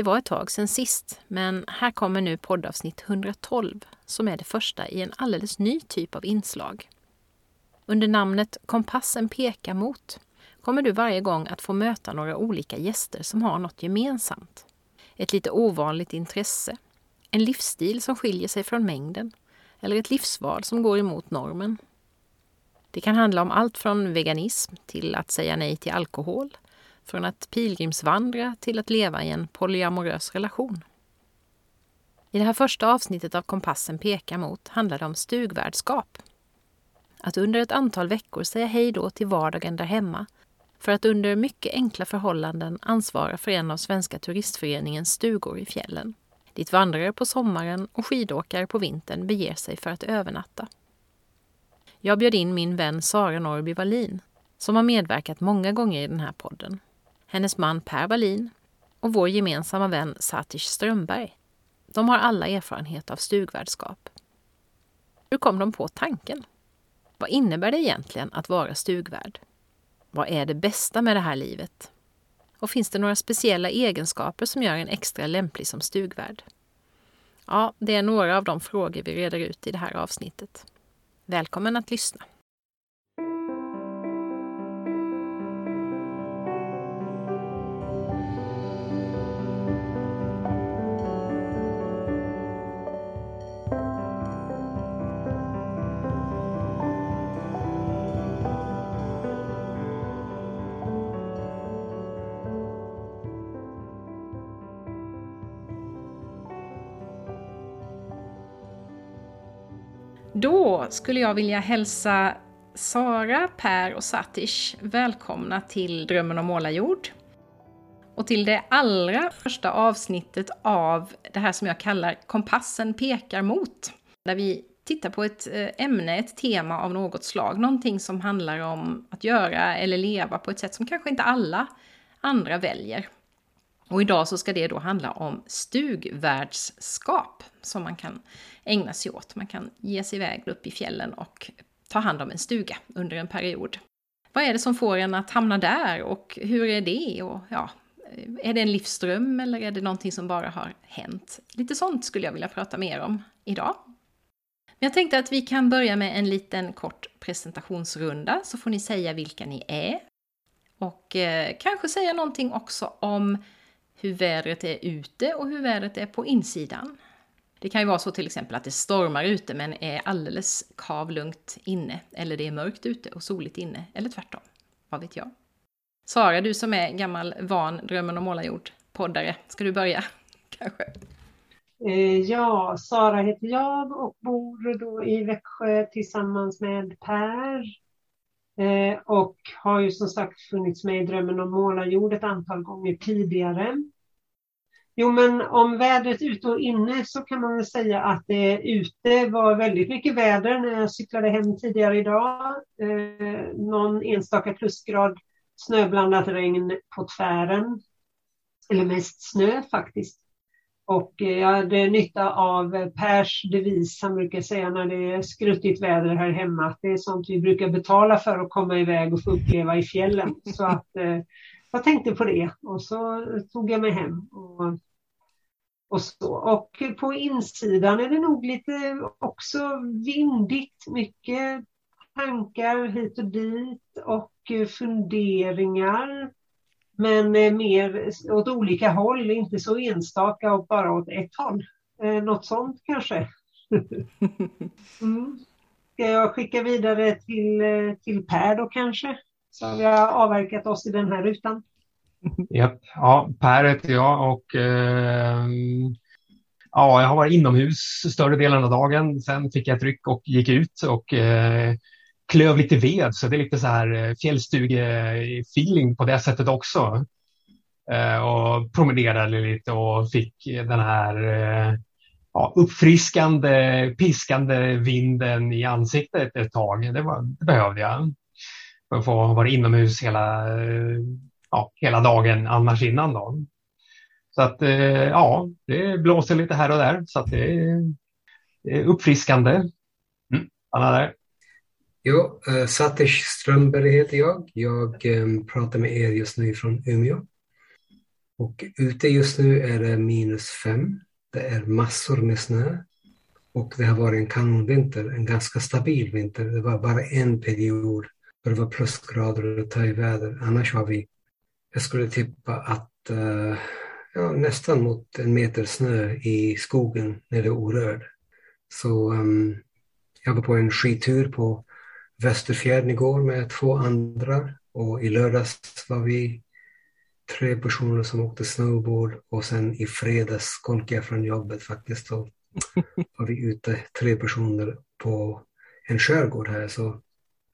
Det var ett tag sedan sist, men här kommer nu poddavsnitt 112 som är det första i en alldeles ny typ av inslag. Under namnet Kompassen pekar mot kommer du varje gång att få möta några olika gäster som har något gemensamt. Ett lite ovanligt intresse, en livsstil som skiljer sig från mängden eller ett livsval som går emot normen. Det kan handla om allt från veganism till att säga nej till alkohol, från att pilgrimsvandra till att leva i en polyamorös relation. I det här första avsnittet av Kompassen pekar mot handlar det om stugvärdskap. Att under ett antal veckor säga hej då till vardagen där hemma för att under mycket enkla förhållanden ansvara för en av Svenska turistföreningens stugor i fjällen, dit vandrare på sommaren och skidåkare på vintern beger sig för att övernatta. Jag bjöd in min vän Sara Norrby Wallin, som har medverkat många gånger i den här podden hennes man Per Wallin och vår gemensamma vän Satish Strömberg. De har alla erfarenhet av stugvärdskap. Hur kom de på tanken? Vad innebär det egentligen att vara stugvärd? Vad är det bästa med det här livet? Och finns det några speciella egenskaper som gör en extra lämplig som stugvärd? Ja, det är några av de frågor vi reder ut i det här avsnittet. Välkommen att lyssna! Då skulle jag vilja hälsa Sara, Per och Satish välkomna till Drömmen om målarjord. Och till det allra första avsnittet av det här som jag kallar Kompassen pekar mot. Där vi tittar på ett eh, ämne, ett tema av något slag. Någonting som handlar om att göra eller leva på ett sätt som kanske inte alla andra väljer. Och idag så ska det då handla om stugvärdskap som man kan ägna sig åt. Man kan ge sig iväg upp i fjällen och ta hand om en stuga under en period. Vad är det som får en att hamna där och hur är det? Och ja, är det en livsdröm eller är det någonting som bara har hänt? Lite sånt skulle jag vilja prata mer om idag. Men jag tänkte att vi kan börja med en liten kort presentationsrunda så får ni säga vilka ni är. Och eh, kanske säga någonting också om hur vädret är ute och hur vädret är på insidan. Det kan ju vara så till exempel att det stormar ute men är alldeles kavlugnt inne. Eller det är mörkt ute och soligt inne. Eller tvärtom. Vad vet jag? Sara, du som är gammal van Drömmen om målarjord poddare, ska du börja? Kanske? Eh, ja, Sara heter jag och bor då i Växjö tillsammans med Per. Eh, och har ju som sagt funnits med i Drömmen om målarjord ett antal gånger tidigare. Jo, men om vädret ute och inne så kan man väl säga att det ute var väldigt mycket väder när jag cyklade hem tidigare idag. Eh, någon enstaka plusgrad snöblandat regn på tvären. Eller mest snö faktiskt. Och eh, jag hade nytta av Pers devis, han brukar säga när det är skruttigt väder här hemma, att det är sånt vi brukar betala för att komma iväg och få uppleva i fjällen. Så att eh, jag tänkte på det och så tog jag mig hem. Och och, så. och på insidan är det nog lite också vindigt, mycket tankar hit och dit och funderingar. Men mer åt olika håll, inte så enstaka och bara åt ett håll. Eh, något sånt kanske. Mm. Ska jag skicka vidare till, eh, till Per då kanske? Så har vi avverkat oss i den här rutan. Yep. Ja, Per heter jag och eh, ja, jag har varit inomhus större delen av dagen. Sen fick jag ett ryck och gick ut och eh, klöv lite ved. Så det är lite så här eh, fjällstuge-feeling på det sättet också. Eh, och promenerade lite och fick den här eh, ja, uppfriskande, piskande vinden i ansiktet ett tag. Det, var, det behövde jag. För att få vara inomhus hela, ja, hela dagen annars innan. Då. Så att ja, det blåser lite här och där så att det är uppfriskande. Mm, Anna där. Jo, uh, Satish Strömberg heter jag. Jag um, pratar med er just nu från Umeå. Och ute just nu är det minus fem. Det är massor med snö. Och det har varit en kanonvinter, en ganska stabil vinter. Det var bara en period då det var plusgrader och töjväder. Annars har vi, jag skulle tippa att uh, ja, nästan mot en meter snö i skogen när det är orörd. Så um, jag var på en skidtur på Västerfjärden igår med två andra och i lördags var vi tre personer som åkte snowboard och sen i fredags skolkade jag från jobbet faktiskt. Då var vi ute tre personer på en skärgård här. Så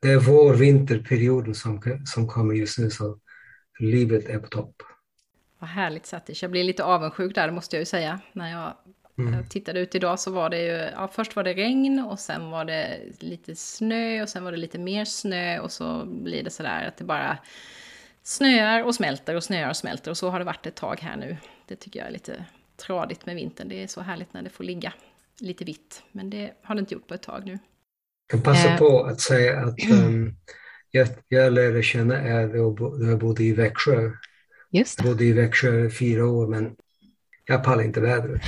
det är vår vinterperioden som, som kommer just nu så livet är på topp. Vad härligt Satish. Jag blir lite avundsjuk där måste jag ju säga. När jag Mm. Jag tittade ut idag så var det ju, ja, först var det regn och sen var det lite snö och sen var det lite mer snö och så blir det sådär att det bara snöar och smälter och snöar och smälter och så har det varit ett tag här nu. Det tycker jag är lite tradigt med vintern. Det är så härligt när det får ligga lite vitt, men det har det inte gjort på ett tag nu. Jag kan passa eh. på att säga att um, jag, jag lärde känna er då jag bodde i Växjö. Just Jag bodde i Växjö fyra år, men jag pallar inte vädret.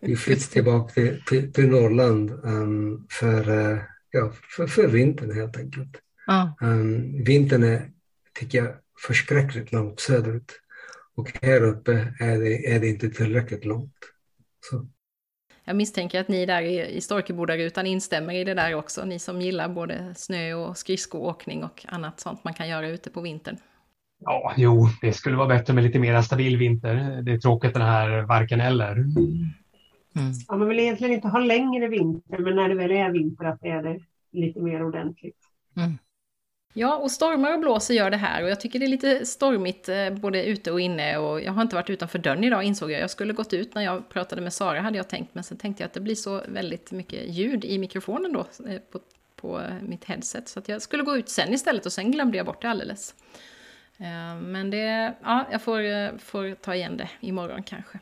Vi flyttade tillbaka till, till, till Norrland um, för, uh, ja, för, för vintern helt enkelt. Ah. Um, vintern är, tycker jag, förskräckligt långt söderut. Och här uppe är det, är det inte tillräckligt långt. Så. Jag misstänker att ni där i, i Storkebodarutan instämmer i det där också, ni som gillar både snö och skridskoåkning och annat sånt man kan göra ute på vintern. Ja, jo, det skulle vara bättre med lite mer stabil vinter. Det är tråkigt den här varken eller. Mm. Ja, man vill egentligen inte ha längre vinter, men när det väl är vinter att det är det lite mer ordentligt. Mm. Ja, och stormar och blåser gör det här och jag tycker det är lite stormigt eh, både ute och inne och jag har inte varit utanför dörren idag insåg jag. Jag skulle gått ut när jag pratade med Sara hade jag tänkt, men sen tänkte jag att det blir så väldigt mycket ljud i mikrofonen då eh, på, på mitt headset så att jag skulle gå ut sen istället och sen glömde jag bort det alldeles. Eh, men det, ja, jag får, eh, får ta igen det imorgon kanske.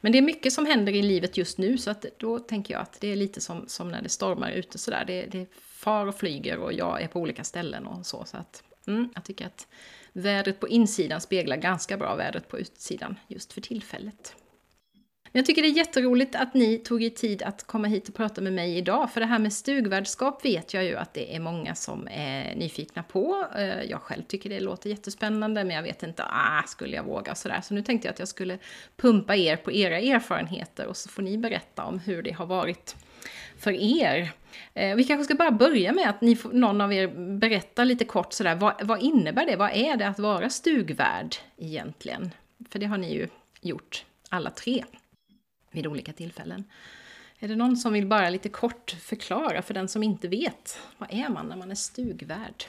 Men det är mycket som händer i livet just nu så att då tänker jag att det är lite som, som när det stormar ute sådär. Det, det far och flyger och jag är på olika ställen och så. Så att mm, jag tycker att vädret på insidan speglar ganska bra vädret på utsidan just för tillfället. Men jag tycker det är jätteroligt att ni tog er tid att komma hit och prata med mig idag. För det här med stugvärdskap vet jag ju att det är många som är nyfikna på. Eh, jag själv tycker det låter jättespännande men jag vet inte, ah, skulle jag våga sådär. Så nu tänkte jag att jag skulle pumpa er på era erfarenheter och så får ni berätta om hur det har varit för er. Eh, vi kanske ska bara börja med att ni, någon av er berättar lite kort sådär, vad, vad innebär det? Vad är det att vara stugvärd egentligen? För det har ni ju gjort alla tre vid olika tillfällen. Är det någon som vill bara lite kort förklara för den som inte vet? Vad är man när man är stugvärd?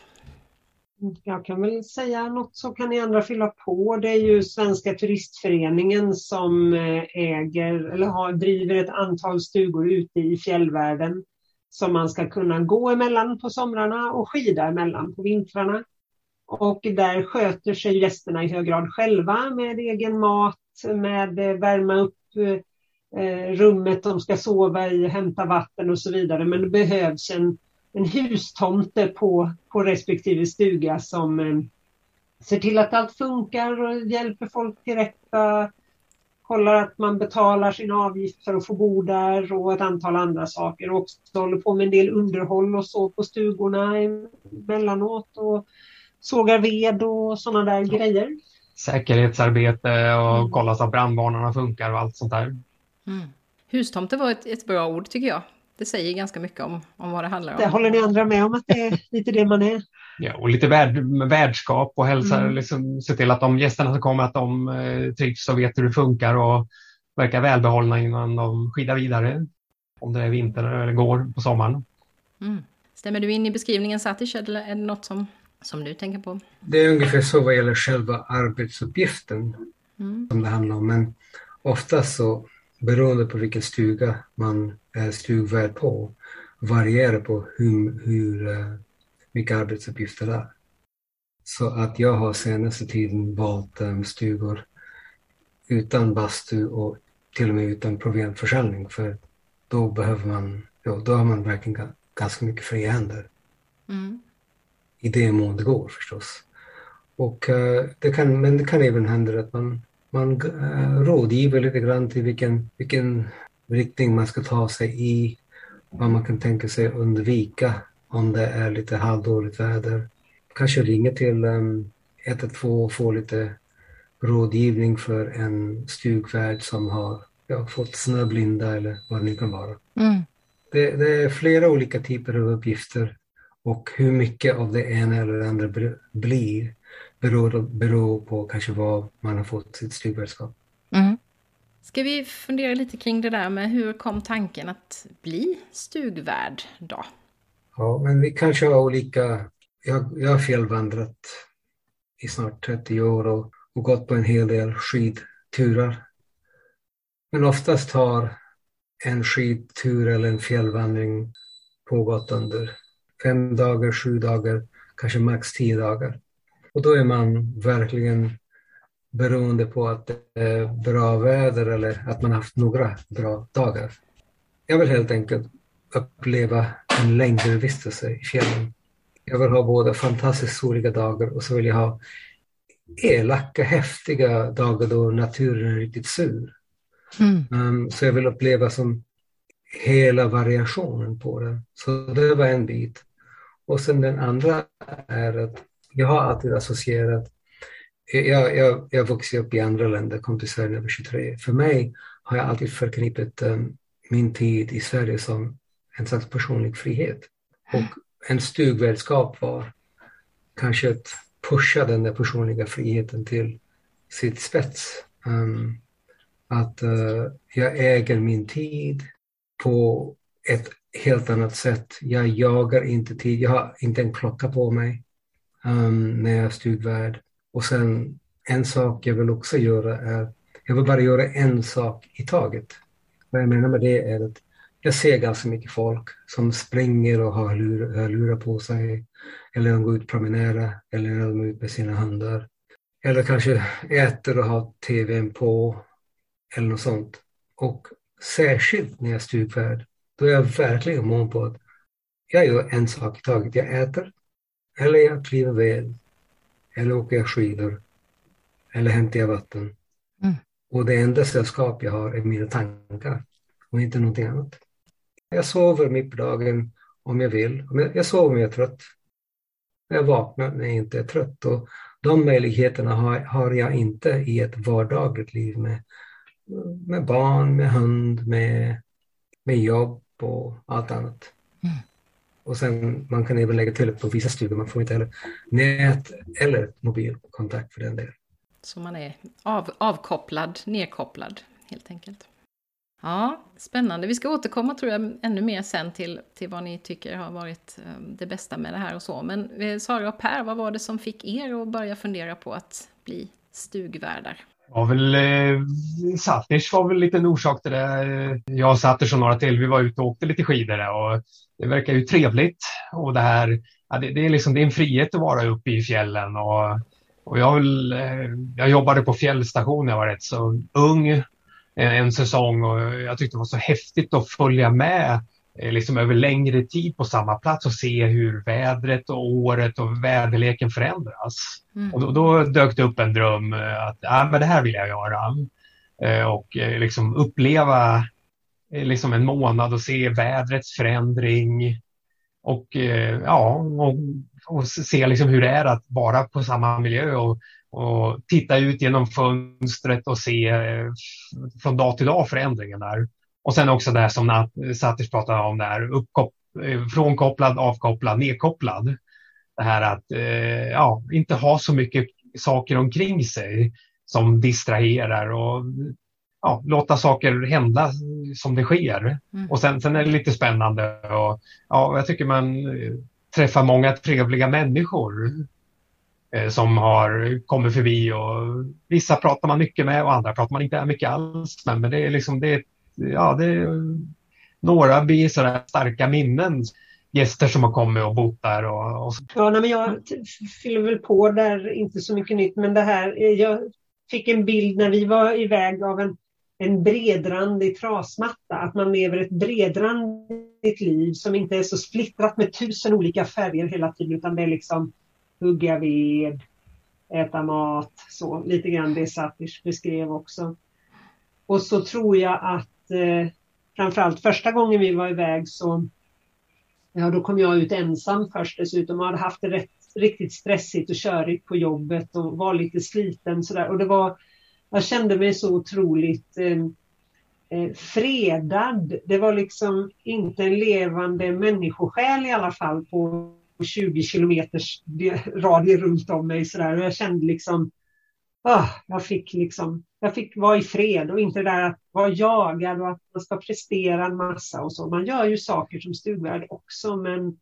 Jag kan väl säga något så kan ni andra fylla på. Det är ju Svenska turistföreningen som eh, äger eller har, driver ett antal stugor ute i fjällvärlden som man ska kunna gå emellan på somrarna och skida emellan på vintrarna. Och där sköter sig gästerna i hög grad själva med egen mat, med eh, värma upp eh, rummet de ska sova i, hämta vatten och så vidare. Men det behövs en, en hustomte på, på respektive stuga som eh, ser till att allt funkar och hjälper folk till rätta. Kollar att man betalar sin avgift för att få bo där och ett antal andra saker. Och också håller på med en del underhåll och så på stugorna emellanåt. Och sågar ved och sådana där grejer. Säkerhetsarbete och mm. kolla så att brandvarnarna funkar och allt sånt där. Mm. Hustomte var ett, ett bra ord tycker jag. Det säger ganska mycket om, om vad det handlar om. Det håller ni andra med om att det är lite det man är? Ja, och lite värd, värdskap och hälsa, mm. liksom, se till att de gästerna som kommer att de eh, trivs och vet hur det funkar och verkar välbehållna innan de skidar vidare. Om det är vinter eller går på sommaren. Mm. Stämmer du in i beskrivningen Satish eller är det något som, som du tänker på? Det är ungefär så vad gäller själva arbetsuppgiften mm. som det handlar om. Men ofta så beroende på vilken stuga man är stugvärd på varierar på hur, hur uh, mycket arbetsuppgifter det är. Så att jag har senaste tiden valt um, stugor utan bastu och till och med utan proviantförsäljning för då behöver man, ja, då har man verkligen ganska mycket fria händer. Mm. I det mån det går förstås. Och, uh, det kan, men det kan även hända att man, man uh, rådgiver lite grann till vilken, vilken riktning man ska ta sig i, vad man kan tänka sig undvika om det är lite halvdåligt väder. Kanske ringer till um, 112 och får lite rådgivning för en stugvärd som har ja, fått snöblinda eller vad det nu kan vara. Mm. Det, det, är flera olika typer av uppgifter och hur mycket av det ena eller det andra blir beror, beror på kanske vad man har fått sitt stugvärdskap. Mm. Ska vi fundera lite kring det där med hur kom tanken att bli stugvärd då? Ja, men vi kanske har olika... Jag, jag har fjällvandrat i snart 30 år och, och gått på en hel del skidturer. Men oftast har en skidtur eller en fjällvandring pågått under fem dagar, sju dagar, kanske max tio dagar. Och då är man verkligen beroende på att det är bra väder eller att man haft några bra dagar. Jag vill helt enkelt uppleva en längre vistelse i fjällen. Jag vill ha både fantastiskt soliga dagar och så vill jag ha elaka, häftiga dagar då naturen är riktigt sur. Mm. Um, så jag vill uppleva som hela variationen på det. Så det var en bit. Och sen den andra är att jag har alltid associerat jag, jag, jag vuxit upp i andra länder, kom till Sverige när jag var 23. För mig har jag alltid förknippat um, min tid i Sverige som en slags personlig frihet. Och en stugvärdskap var kanske att pusha den där personliga friheten till sitt spets. Um, att uh, jag äger min tid på ett helt annat sätt. Jag jagar inte tid, jag har inte en klocka på mig um, när jag är stugvärd. Och sen en sak jag vill också göra är, jag vill bara göra en sak i taget. Vad jag menar med det är att jag ser ganska mycket folk som springer och har lurar på sig. Eller de går ut och promenerar eller de är ute med sina hundar. Eller kanske äter och har tvn på. Eller något sånt. Och särskilt när jag är stugvärd, då är jag verkligen mån på att jag gör en sak i taget. Jag äter, eller jag kliver ved, eller åker jag skidor, eller hämtar jag vatten. Mm. Och det enda sällskap jag har är mina tankar och inte någonting annat. Jag sover mitt på dagen om jag vill. Jag sover om jag är trött. Jag vaknar när jag inte är trött. Och de möjligheterna har, har jag inte i ett vardagligt liv med, med barn, med hund, med, med jobb och allt annat. Mm. Och sen man kan även lägga till på vissa stugor, man får inte heller nät eller mobilkontakt för den delen. Så man är av, avkopplad, nedkopplad helt enkelt. Ja, spännande. Vi ska återkomma tror jag ännu mer sen till, till vad ni tycker har varit ehm, det bästa med det här och så. Men eh, Sara och Per, vad var det som fick er att börja fundera på att bli stugvärdar? var väl, eh, Satters var väl lite en orsak till det. Jag och Satters och några till, vi var ute och åkte lite skidor och det verkar ju trevligt. Och det här, ja, det, det, är liksom, det är en frihet att vara uppe i fjällen och, och jag, eh, jag jobbade på fjällstation när jag var rätt så ung en säsong och jag tyckte det var så häftigt att följa med eh, liksom över längre tid på samma plats och se hur vädret och året och väderleken förändras. Mm. Och då, då, dök det upp en dröm eh, att ah, men det här vill jag göra. Eh, och liksom uppleva Eh, liksom en månad och se vädrets förändring och eh, ja, och, och se liksom hur det är att vara på samma miljö och och titta ut genom fönstret och se eh, från dag till dag förändringen där. Och sen också det som Satish pratade om där, uppkop frånkopplad, avkopplad, nedkopplad. Det här att ja, inte ha så mycket saker omkring sig som distraherar och ja, låta saker hända som det sker. Mm. Och sen, sen är det lite spännande och ja, jag tycker man träffar många trevliga människor Eh, som har kommit förbi och vissa pratar man mycket med och andra pratar man inte mycket alls med. Men det är, liksom, det är ja, det, några blir sådär starka minnen gäster som har kommit och bott där. Och, och... Ja, nej, men jag fyller väl på där, inte så mycket nytt, men det här, jag fick en bild när vi var iväg av en, en bredrandig trasmatta, att man lever ett bredrandigt liv som inte är så splittrat med tusen olika färger hela tiden, utan det är liksom hugga ved, äta mat, så lite grann det Satish beskrev också. Och så tror jag att eh, framförallt första gången vi var iväg så Ja, då kom jag ut ensam först dessutom och hade haft det rätt, riktigt stressigt och körigt på jobbet och var lite sliten sådär. Och det var, jag kände mig så otroligt eh, eh, fredad. Det var liksom inte en levande människosjäl i alla fall på 20 kilometers radie runt om mig sådär. Och jag kände liksom, oh, jag fick liksom jag fick vara i fred och inte där att vara jagad och att man ska prestera en massa och så. Man gör ju saker som stugvärd också men,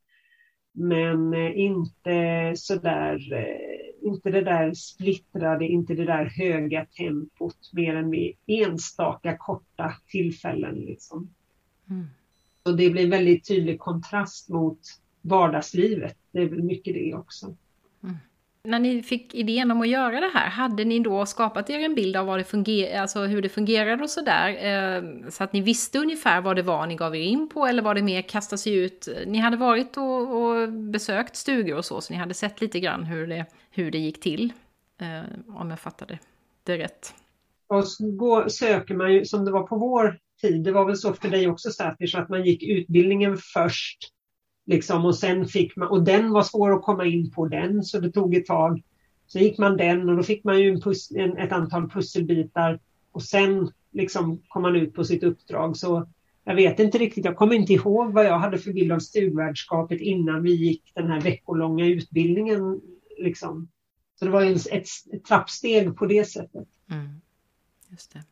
men eh, inte sådär, eh, inte det där splittrade, inte det där höga tempot mer än vid enstaka korta tillfällen. Liksom. Mm. Och det blir väldigt tydlig kontrast mot vardagslivet. Det är väl mycket det också. När ni fick idén om att göra det här, hade ni då skapat er en bild av vad det funger alltså hur det fungerade och sådär? Eh, så att ni visste ungefär vad det var ni gav er in på eller var det mer kasta sig ut? Ni hade varit och, och besökt stugor och så, så ni hade sett lite grann hur det, hur det gick till. Eh, om jag fattade det rätt. Och så söker man ju, som det var på vår tid, det var väl så för dig också Säter, att man gick utbildningen först Liksom, och, sen fick man, och den var svår att komma in på den så det tog ett tag. Så gick man den och då fick man ju en pus, en, ett antal pusselbitar och sen liksom kom man ut på sitt uppdrag. Så jag vet inte riktigt, jag kommer inte ihåg vad jag hade för bild av stugvärdskapet innan vi gick den här veckolånga utbildningen. Liksom. Så det var ett, ett, ett trappsteg på det sättet. Mm. Just det.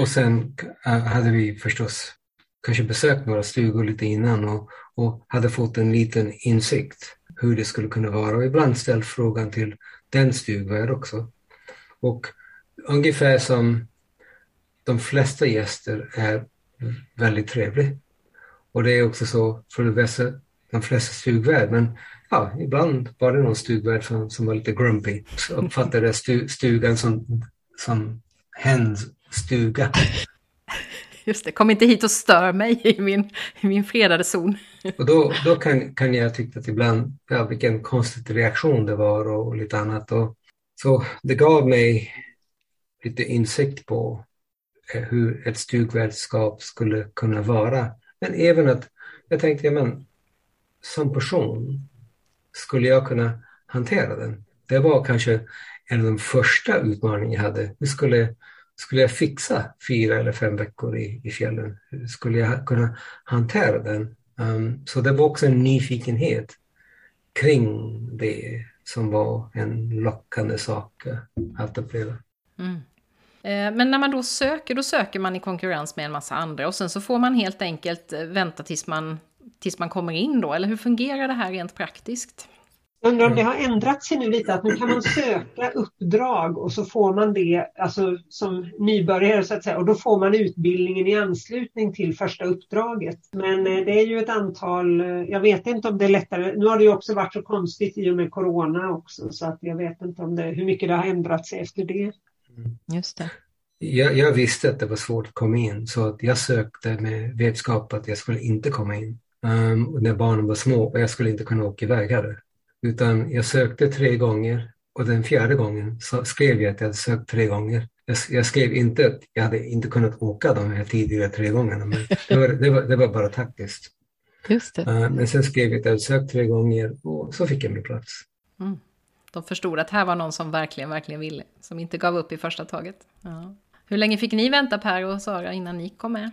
Och sen äh, hade vi förstås kanske besökt några stugor lite innan och, och hade fått en liten insikt hur det skulle kunna vara och ibland ställt frågan till den stugvärd också. Och ungefär som de flesta gäster är väldigt trevliga. Och det är också så för de flesta, de flesta stugvärd. Men ja, ibland var det någon stugvärd som, som var lite grumpy. Uppfattade stu, stugan som, som hens stuga. Just det, kom inte hit och stör mig i min, i min fredade zon. Och då, då kan, kan jag tycka att ibland, ja, vilken konstig reaktion det var och, och lite annat. Och, så det gav mig lite insikt på eh, hur ett stugvärdskap skulle kunna vara. Men även att jag tänkte, ja, men som person skulle jag kunna hantera den. Det var kanske en av de första utmaningarna jag hade. Hur skulle skulle jag fixa fyra eller fem veckor i, i fjällen? Skulle jag kunna hantera den? Um, så det var också en nyfikenhet kring det som var en lockande sak att uppleva. Mm. Eh, men när man då söker, då söker man i konkurrens med en massa andra och sen så får man helt enkelt eh, vänta tills man, tills man kommer in då, eller hur fungerar det här rent praktiskt? Jag undrar om det har ändrat sig nu lite, att nu kan man söka uppdrag och så får man det alltså, som nybörjare så att säga och då får man utbildningen i anslutning till första uppdraget. Men eh, det är ju ett antal, eh, jag vet inte om det är lättare, nu har det ju också varit så konstigt i och med Corona också så att jag vet inte om det, hur mycket det har ändrat sig efter det. Mm. Just det. Jag, jag, visste att det var svårt att komma in så att jag sökte med vetskap att jag skulle inte komma in. Um, när barnen var små och jag skulle inte kunna åka iväg heller. Utan jag sökte tre gånger och den fjärde gången så skrev jag att jag hade sökt tre gånger. Jag, jag skrev inte att jag hade inte kunnat åka de här tidigare tre gångerna, men det var, det var, det var bara taktiskt. Just det. Uh, men sen skrev jag att jag hade sökt tre gånger och så fick jag min plats. Mm. De förstod att här var någon som verkligen, verkligen ville, som inte gav upp i första taget. Ja. Hur länge fick ni vänta Per och Sara innan ni kom med?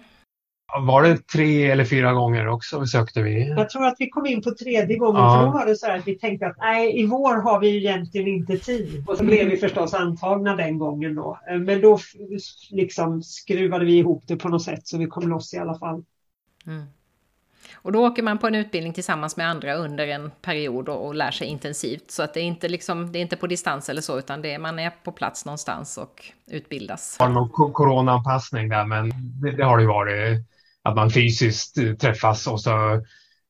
Var det tre eller fyra gånger också sökte vi? Jag tror att vi kom in på tredje gången ja. för då var det så att vi tänkte att nej, i vår har vi egentligen inte tid. Och så blev vi förstås antagna den gången då. Men då liksom skruvade vi ihop det på något sätt så vi kom loss i alla fall. Mm. Och då åker man på en utbildning tillsammans med andra under en period och, och lär sig intensivt. Så att det är inte liksom, det är inte på distans eller så, utan det är, man är på plats någonstans och utbildas. Det har någon coronaanpassning där, men det, det har det ju varit att man fysiskt eh, träffas och så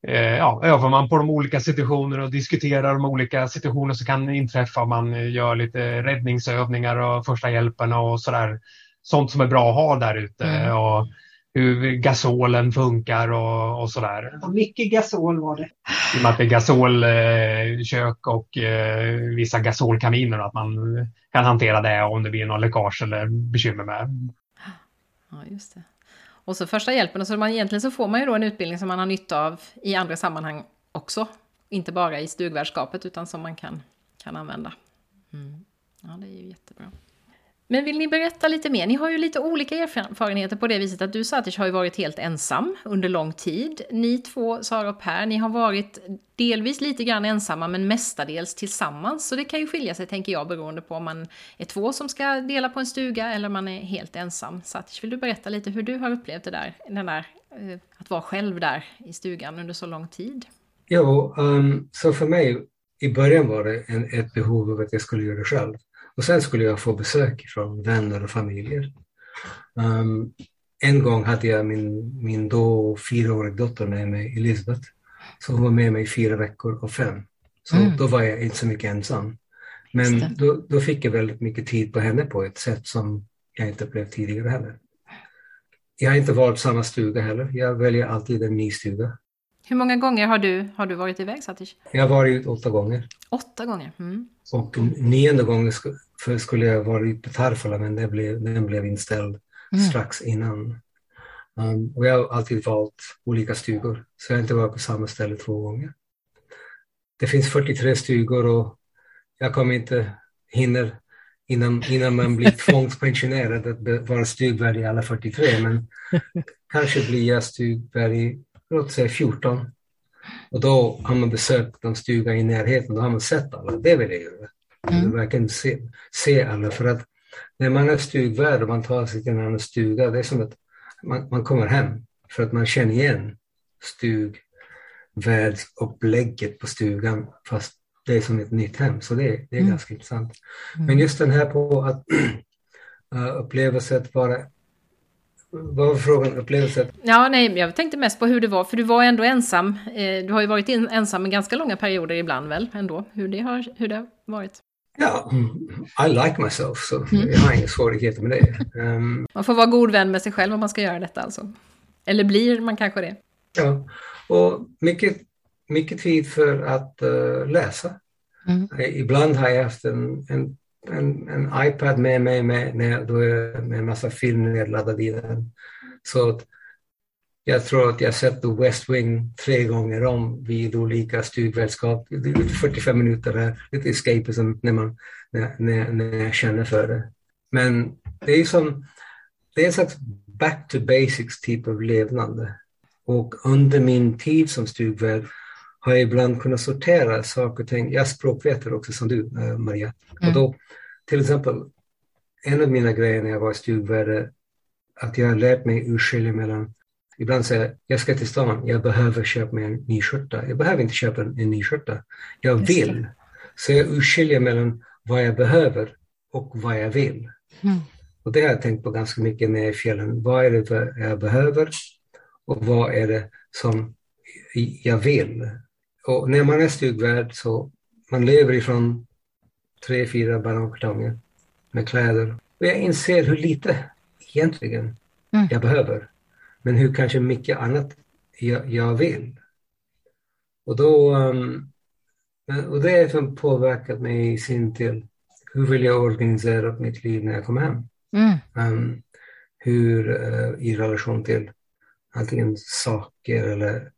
eh, ja, övar man på de olika situationerna och diskuterar de olika situationer som kan inträffa. Man gör lite räddningsövningar och första hjälpen och sådär. Sånt som är bra att ha där ute. Mm. Och hur gasolen funkar och, och sådär. Ja, mycket gasol var det. I och med att det är gasolkök och eh, vissa gasolkaminer. Att man kan hantera det om det blir någon läckage eller bekymmer med. Ja, just det. Och så första hjälpen, och så man, egentligen så får man ju då en utbildning som man har nytta av i andra sammanhang också. Inte bara i stugvärdskapet utan som man kan, kan använda. Mm. Ja, det är ju jättebra. Men vill ni berätta lite mer? Ni har ju lite olika erfarenheter på det viset att du Satish har ju varit helt ensam under lång tid. Ni två, Sara och Per, ni har varit delvis lite grann ensamma men mestadels tillsammans. Så det kan ju skilja sig tänker jag beroende på om man är två som ska dela på en stuga eller om man är helt ensam. Satish, vill du berätta lite hur du har upplevt det där, den där eh, att vara själv där i stugan under så lång tid? Jo, um, så för mig i början var det en, ett behov av att jag skulle göra det själv. Och sen skulle jag få besök från vänner och familjer. Um, en gång hade jag min, min då fyraåriga dotter med mig, Elisabeth. Så hon var med mig fyra veckor och fem. Så mm. då var jag inte så mycket ensam. Men då, då fick jag väldigt mycket tid på henne på ett sätt som jag inte upplevt tidigare heller. Jag har inte valt samma stuga heller. Jag väljer alltid en ny stuga. Hur många gånger har du, har du varit iväg Satish? Jag har varit åtta gånger. Åtta gånger? Mm. Och nionde gången för skulle jag varit på Tarfala men det blev, den blev inställd mm. strax innan. Um, och jag har alltid valt olika stugor, så jag har inte varit på samma ställe två gånger. Det finns 43 stugor och jag kommer inte hinna innan, innan man blir tvångspensionerad att vara stugvärd i alla 43, men kanske blir jag stugvärd i, låt säga 14. Och då har man besökt en stuga i närheten, då har man sett alla. Det vill jag göra. Mm. Verkligen se, se alla. För att när man är stugvärd och man tar sig till en annan stuga, det är som att man, man kommer hem. För att man känner igen stugvärdsupplägget på stugan fast det är som ett nytt hem. Så det, det är mm. ganska intressant. Mm. Men just den här på att uh, upplevelsen vara vad var frågan? Upplevelsen? Ja, nej, jag tänkte mest på hur det var, för du var ändå ensam. Eh, du har ju varit ensam i ganska långa perioder ibland väl, ändå, hur det har, hur det har varit. Ja, I like myself, så mm. jag har inga svårigheter med det. Um, man får vara god vän med sig själv om man ska göra detta alltså. Eller blir man kanske det? Ja, och mycket, mycket tid för att uh, läsa. Mm. Ibland har jag haft en, en, en, en iPad med mig med, med, då med en massa film nedladdad i den. Så att jag tror att jag sett The West Wing tre gånger om vid olika stugvärdskap. 45 minuter är lite escapism när, man, när, när, när jag känner för det. Men det är som det är en slags back to basics typ av levnande. Och under min tid som stugvärd har jag ibland kunnat sortera saker och ting. Jag är språkvetare också som du, eh, Maria. Mm. Och då, till exempel, en av mina grejer när jag var stugvärd är att jag har lärt mig urskilja mellan Ibland säger jag, ska till stan, jag behöver köpa mig en ny skjorta. Jag behöver inte köpa en, en ny skjorta. Jag vill. Så jag urskiljer mellan vad jag behöver och vad jag vill. Mm. Och det har jag tänkt på ganska mycket när jag är i fjällen. Vad är det jag behöver och vad är det som jag vill? Och när man är stugvärd så man lever ifrån tre, fyra ballongkartonger med kläder. Och jag inser hur lite egentligen mm. jag behöver men hur kanske mycket annat jag, jag vill. Och, då, um, och det har påverkat mig i sin till hur vill jag organisera mitt liv när jag kommer hem? Mm. Um, hur uh, i relation till antingen saker eller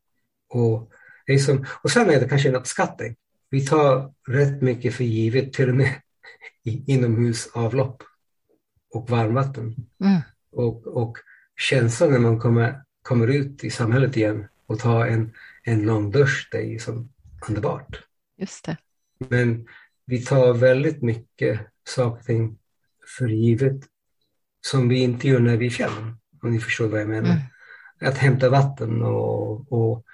och, det är som, och sen är det kanske en uppskattning. Vi tar rätt mycket för givet, till och med inomhusavlopp och varmvatten. Mm. Och, och känslan när man kommer, kommer ut i samhället igen och tar en, en lång dusch, det är ju som underbart. Just det. Men vi tar väldigt mycket saker och ting för givet som vi inte gör när vi är i fjällen, om ni förstår vad jag menar. att hämta vatten och, och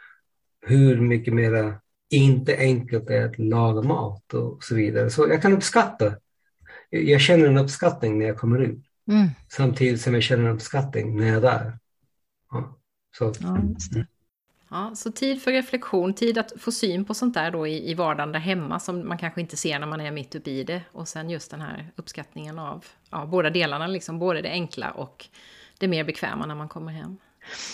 hur mycket mera inte enkelt det är att laga mat och så vidare. Så jag kan uppskatta, jag känner en uppskattning när jag kommer ut. Mm. Samtidigt som jag känner uppskattning när jag är där. Ja, så. Ja, Ja, så tid för reflektion, tid att få syn på sånt där då i, i vardagen där hemma som man kanske inte ser när man är mitt uppe i det. Och sen just den här uppskattningen av ja, båda delarna, liksom, både det enkla och det mer bekväma när man kommer hem.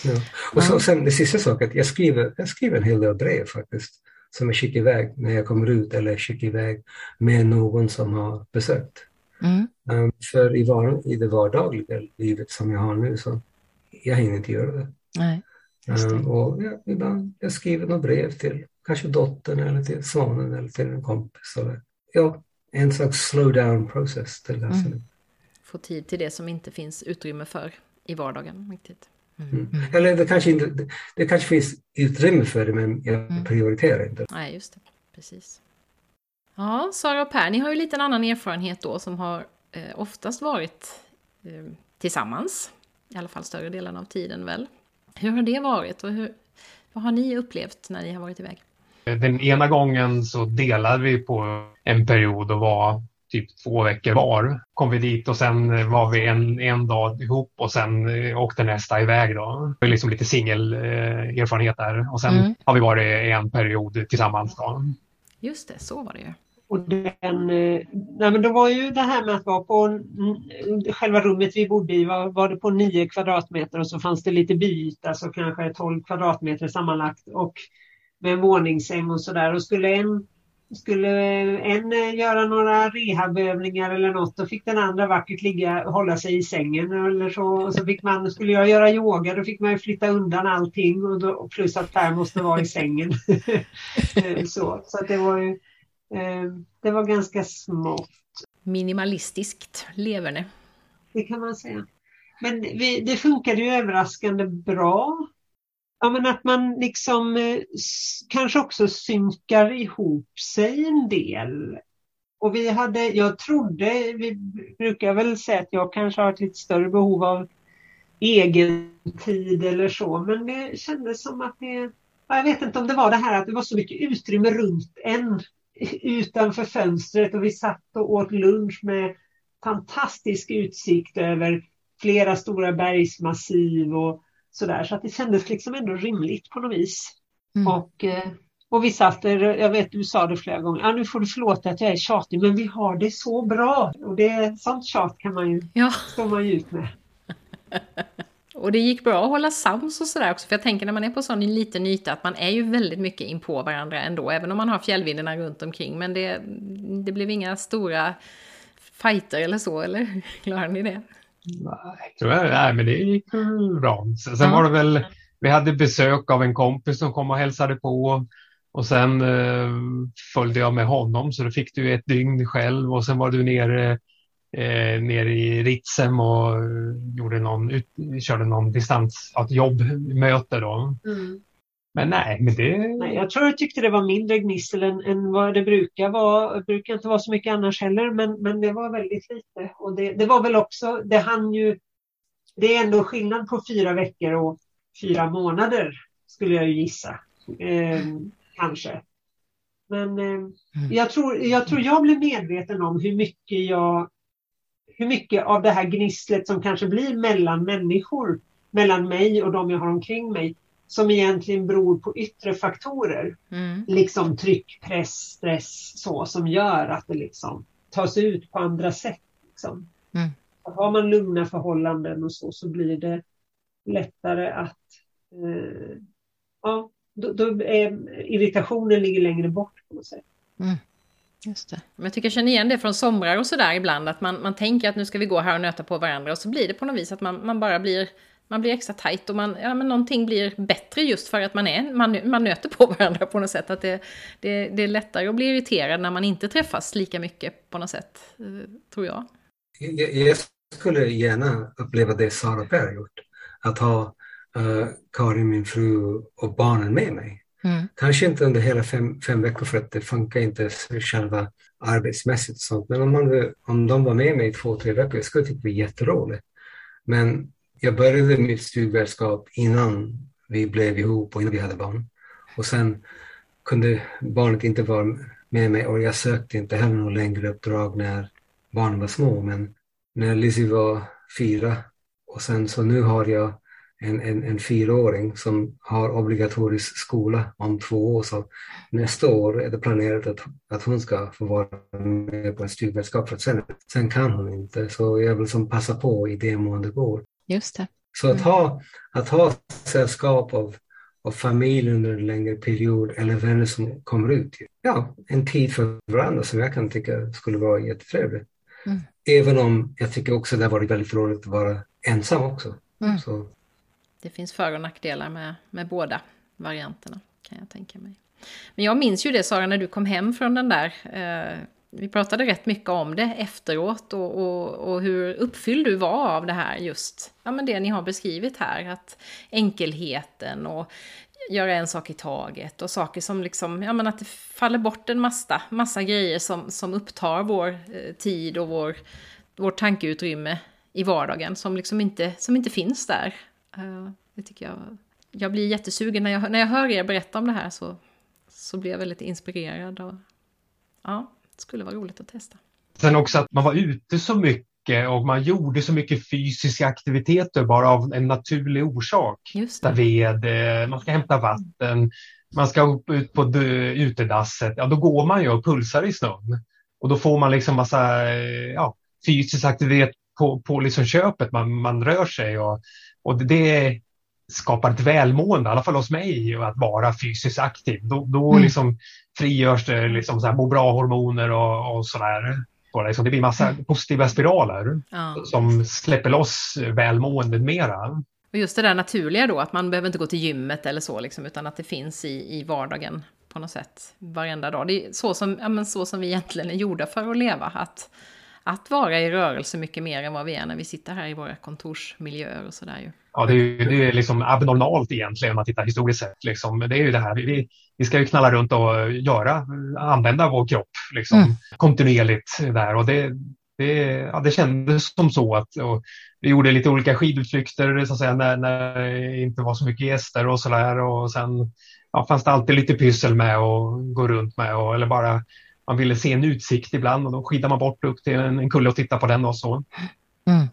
Ja. Och så, sen det sista saken, jag skriver, jag skriver en hel del brev faktiskt som jag skickar iväg när jag kommer ut eller skickar iväg med någon som har besökt. Mm. Um, för i, var, i det vardagliga livet som jag har nu så jag hinner inte göra det. Nej. Um, och ja, ibland jag skriver något brev till kanske dottern eller till sonen eller till en kompis. Eller, ja, en slags slow down process till läsning. Mm. Få tid till det som inte finns utrymme för i vardagen. Riktigt. Mm. Mm. Eller det kanske, inte, det, det, kanske finns utrymme för det men jag mm. prioriterar inte. Nej, just det. Precis. Ja, Sara och Per, ni har ju lite en annan erfarenhet då som har eh, oftast varit eh, tillsammans. I alla fall större delen av tiden väl. Hur har det varit och hur, vad har ni upplevt när ni har varit iväg? Den ena gången så delade vi på en period och var typ två veckor var. Kom vi dit och sen var vi en, en dag ihop och sen eh, åkte nästa iväg då. Det var liksom lite singelerfarenhet där och sen mm. har vi varit en period tillsammans då. Just det, så var det ju. Och den, eh, nej men det var ju det här med att vara på själva rummet vi bodde i var, var det på 9 kvadratmeter och så fanns det lite byta, så kanske 12 kvadratmeter sammanlagt och med en våningssäng och sådär. Och skulle en, skulle en eh, göra några rehabövningar eller något, då fick den andra vackert ligga och hålla sig i sängen eller så. Och så fick man, skulle jag göra yoga, då fick man flytta undan allting och då, plus att Per måste vara i sängen. Eh, så, så att det var ju det var ganska smått. Minimalistiskt leverne. Det kan man säga. Men vi, det funkade ju överraskande bra. Ja, men att man liksom eh, kanske också synkar ihop sig en del. Och vi hade, jag trodde, vi brukar väl säga att jag kanske har ett lite större behov av egen tid eller så, men det kändes som att det, jag vet inte om det var det här att det var så mycket utrymme runt en utanför fönstret och vi satt och åt lunch med fantastisk utsikt över flera stora bergsmassiv och sådär. Så att det kändes liksom ändå rimligt på något vis. Mm. Och, eh, och vi satt där, jag vet du sa det flera gånger, ah, nu får du förlåta att jag är tjatig men vi har det så bra. Och det, sånt tjat kan man ju, ja. stå man ju ut med. Och det gick bra att hålla sams och sådär också, för jag tänker när man är på sån liten yta att man är ju väldigt mycket in på varandra ändå, även om man har fjällvindarna runt omkring. Men det, det blev inga stora fighter eller så, eller klarar ni det? Nej, jag, nej men det gick bra. Sen ja. var det väl, vi hade besök av en kompis som kom och hälsade på. Och sen eh, följde jag med honom så då fick du ett dygn själv och sen var du nere eh, nere i Ritsem och gjorde någon, ut, körde någon distans, ett jobbmöte då. Mm. Men nej, men det... Nej, jag tror jag tyckte det var mindre gnissel än, än vad det brukar vara. Det brukar inte vara så mycket annars heller, men, men det var väldigt lite. Och det, det var väl också, det hann ju, det är ändå skillnad på fyra veckor och fyra månader, skulle jag ju gissa. Eh, kanske. Men eh, jag, tror, jag tror jag blev medveten om hur mycket jag hur mycket av det här gnisslet som kanske blir mellan människor, mellan mig och de jag har omkring mig, som egentligen beror på yttre faktorer. Mm. Liksom tryck, press, stress, så som gör att det liksom tas ut på andra sätt. Liksom. Mm. Har man lugna förhållanden och så, så blir det lättare att eh, ja, då, då är irritationen ligger längre bort på något sätt. Mm. Just det. Men jag tycker jag känner igen det från somrar och sådär ibland, att man, man tänker att nu ska vi gå här och nöta på varandra och så blir det på något vis att man, man bara blir man blir extra tajt och man, ja, men någonting blir bättre just för att man, är, man, man nöter på varandra på något sätt. Att det, det, det är lättare att bli irriterad när man inte träffas lika mycket på något sätt, eh, tror jag. Jag, jag skulle gärna uppleva det Sara Per har gjort. Att ha uh, Karin, min fru och barnen med mig. Mm. Kanske inte under hela fem, fem veckor för att det funkar inte själva arbetsmässigt och sånt. Men om, man, om de var med mig i två, tre veckor, det skulle tycka det var jätteroligt. Men jag började mitt studievärdskap innan vi blev ihop och innan vi hade barn. Och sen kunde barnet inte vara med mig och jag sökte inte heller något längre uppdrag när barnen var små. Men när Lizzie var fyra och sen så nu har jag en, en, en fyraåring som har obligatorisk skola om två år. Så nästa år är det planerat att, att hon ska få vara med på en stugvärdskap för att sen, sen kan hon inte. Så jag vill som passa på i det mån det går. Just det. Så att ha, att ha sällskap av, av familj under en längre period eller vänner som kommer ut. Ja, en tid för varandra som jag kan tycka skulle vara jättetrevligt. Mm. Även om jag tycker också det har varit väldigt roligt att vara ensam också. Mm. Så. Det finns för och nackdelar med, med båda varianterna kan jag tänka mig. Men jag minns ju det Sara när du kom hem från den där eh, vi pratade rätt mycket om det efteråt och, och, och, hur uppfylld du var av det här just, ja men det ni har beskrivit här, att enkelheten och göra en sak i taget och saker som liksom, ja men att det faller bort en massa, massa grejer som, som upptar vår eh, tid och vår, vårt tankeutrymme i vardagen som liksom inte, som inte finns där. Uh, det tycker jag. Jag blir jättesugen när jag, när jag hör er berätta om det här så, så blir jag väldigt inspirerad. Och, ja, det skulle vara roligt att testa. Sen också att man var ute så mycket och man gjorde så mycket fysiska aktiviteter bara av en naturlig orsak. Just det. Ved, eh, man ska hämta vatten, man ska upp ut på utedasset. Ja, då går man ju och pulsar i snön. Och då får man liksom massa eh, ja, fysisk aktivitet på, på liksom köpet. Man, man rör sig och, och det skapar ett välmående, i alla fall hos mig, att vara fysiskt aktiv. Då, då mm. liksom frigörs det liksom så här, må bra-hormoner och, och sådär. Så liksom, det blir massa mm. positiva spiraler ja. som släpper loss välmåendet mera. Och just det där naturliga då, att man behöver inte gå till gymmet eller så, liksom, utan att det finns i, i vardagen på något sätt varenda dag. Det är så som, ja, men så som vi egentligen är gjorda för att leva. Att, att vara i rörelse mycket mer än vad vi är när vi sitter här i våra kontorsmiljöer och sådär ju. Ja, det är, det är liksom abnormalt egentligen om man tittar historiskt sett. Liksom. Det är ju det här, vi, vi ska ju knalla runt och göra, använda vår kropp liksom, mm. kontinuerligt där. Och det, det, ja, det kändes som så att vi gjorde lite olika skidutflykter så att säga, när, när det inte var så mycket gäster och sådär. Och sen ja, fanns det alltid lite pyssel med att gå runt med och, eller bara man ville se en utsikt ibland och då skidade man bort upp till en, en kulle och tittade på den och så. Mm.